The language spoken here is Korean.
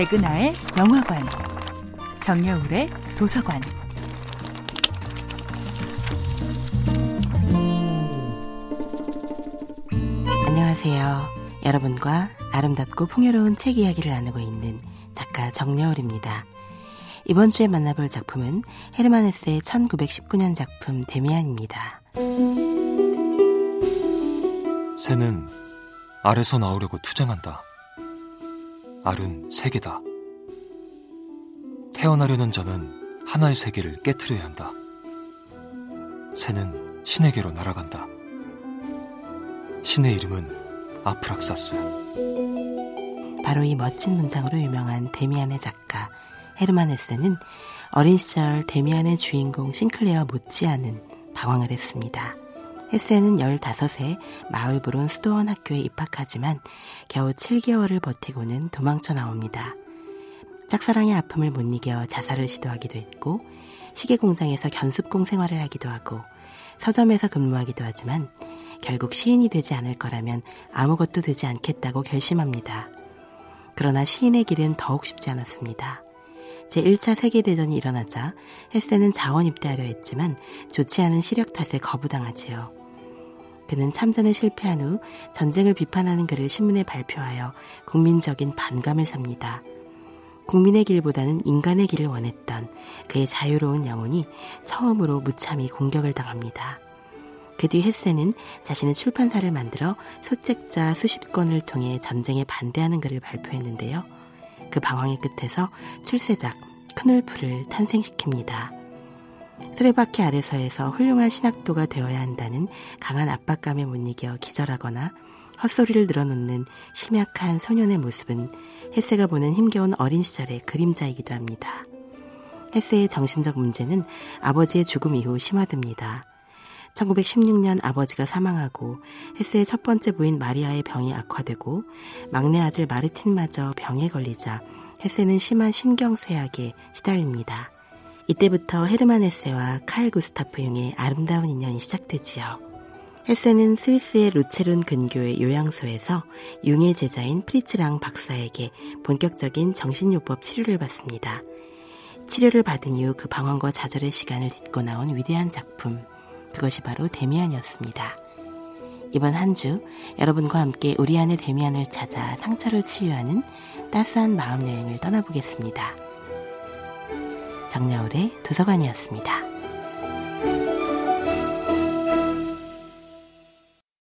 백은하의 영화관, 정여울의 도서관. 안녕하세요. 여러분과 아름답고 풍요로운 책 이야기를 나누고 있는 작가 정여울입니다. 이번 주에 만나볼 작품은 헤르만 헤스의 1919년 작품 데미안입니다. 새는 알에서 나오려고 투쟁한다. 알은 세계다. 태어나려는 자는 하나의 세계를 깨뜨려야 한다. 새는 신에게로 날아간다. 신의 이름은 아프락사스. 바로 이 멋진 문장으로 유명한 데미안의 작가 헤르만 헤스는 어린 시절 데미안의 주인공 싱클레어 못지않은 방황을 했습니다. 헤세는 15세 마을 브론 수도원 학교에 입학하지만 겨우 7개월을 버티고는 도망쳐 나옵니다. 짝사랑의 아픔을 못 이겨 자살을 시도하기도 했고 시계 공장에서 견습공 생활을 하기도 하고 서점에서 근무하기도 하지만 결국 시인이 되지 않을 거라면 아무것도 되지 않겠다고 결심합니다. 그러나 시인의 길은 더욱 쉽지 않았습니다. 제1차 세계대전이 일어나자 헤세는 자원 입대하려 했지만 좋지 않은 시력 탓에 거부당하지요. 그는 참전에 실패한 후 전쟁을 비판하는 글을 신문에 발표하여 국민적인 반감을 삽니다. 국민의 길보다는 인간의 길을 원했던 그의 자유로운 영혼이 처음으로 무참히 공격을 당합니다. 그 뒤 헤세는 자신의 출판사를 만들어 소책자 수십 권을 통해 전쟁에 반대하는 글을 발표했는데요. 그 방황의 끝에서 출세작 큰울프를 탄생시킵니다. 수레바퀴 아래서에서 훌륭한 신학도가 되어야 한다는 강한 압박감에 못 이겨 기절하거나 헛소리를 늘어놓는 심약한 소년의 모습은 헤세가 보는 힘겨운 어린 시절의 그림자이기도 합니다. 헤세의 정신적 문제는 아버지의 죽음 이후 심화됩니다. 1916년 아버지가 사망하고 헤세의 첫 번째 부인 마리아의 병이 악화되고 막내 아들 마르틴마저 병에 걸리자 헤세는 심한 신경쇠약에 시달립니다. 이때부터 헤르만 헤세와 칼 구스타프 융의 아름다운 인연이 시작되지요. 헤세는 스위스의 루체른 근교의 요양소에서 융의 제자인 프리츠랑 박사에게 본격적인 정신요법 치료를 받습니다. 치료를 받은 이후 그 방황과 좌절의 시간을 딛고 나온 위대한 작품, 그것이 바로 데미안이었습니다. 이번 한 주 여러분과 함께 우리 안의 데미안을 찾아 상처를 치유하는 따스한 마음 여행을 떠나보겠습니다. 정여울의 도서관이었습니다.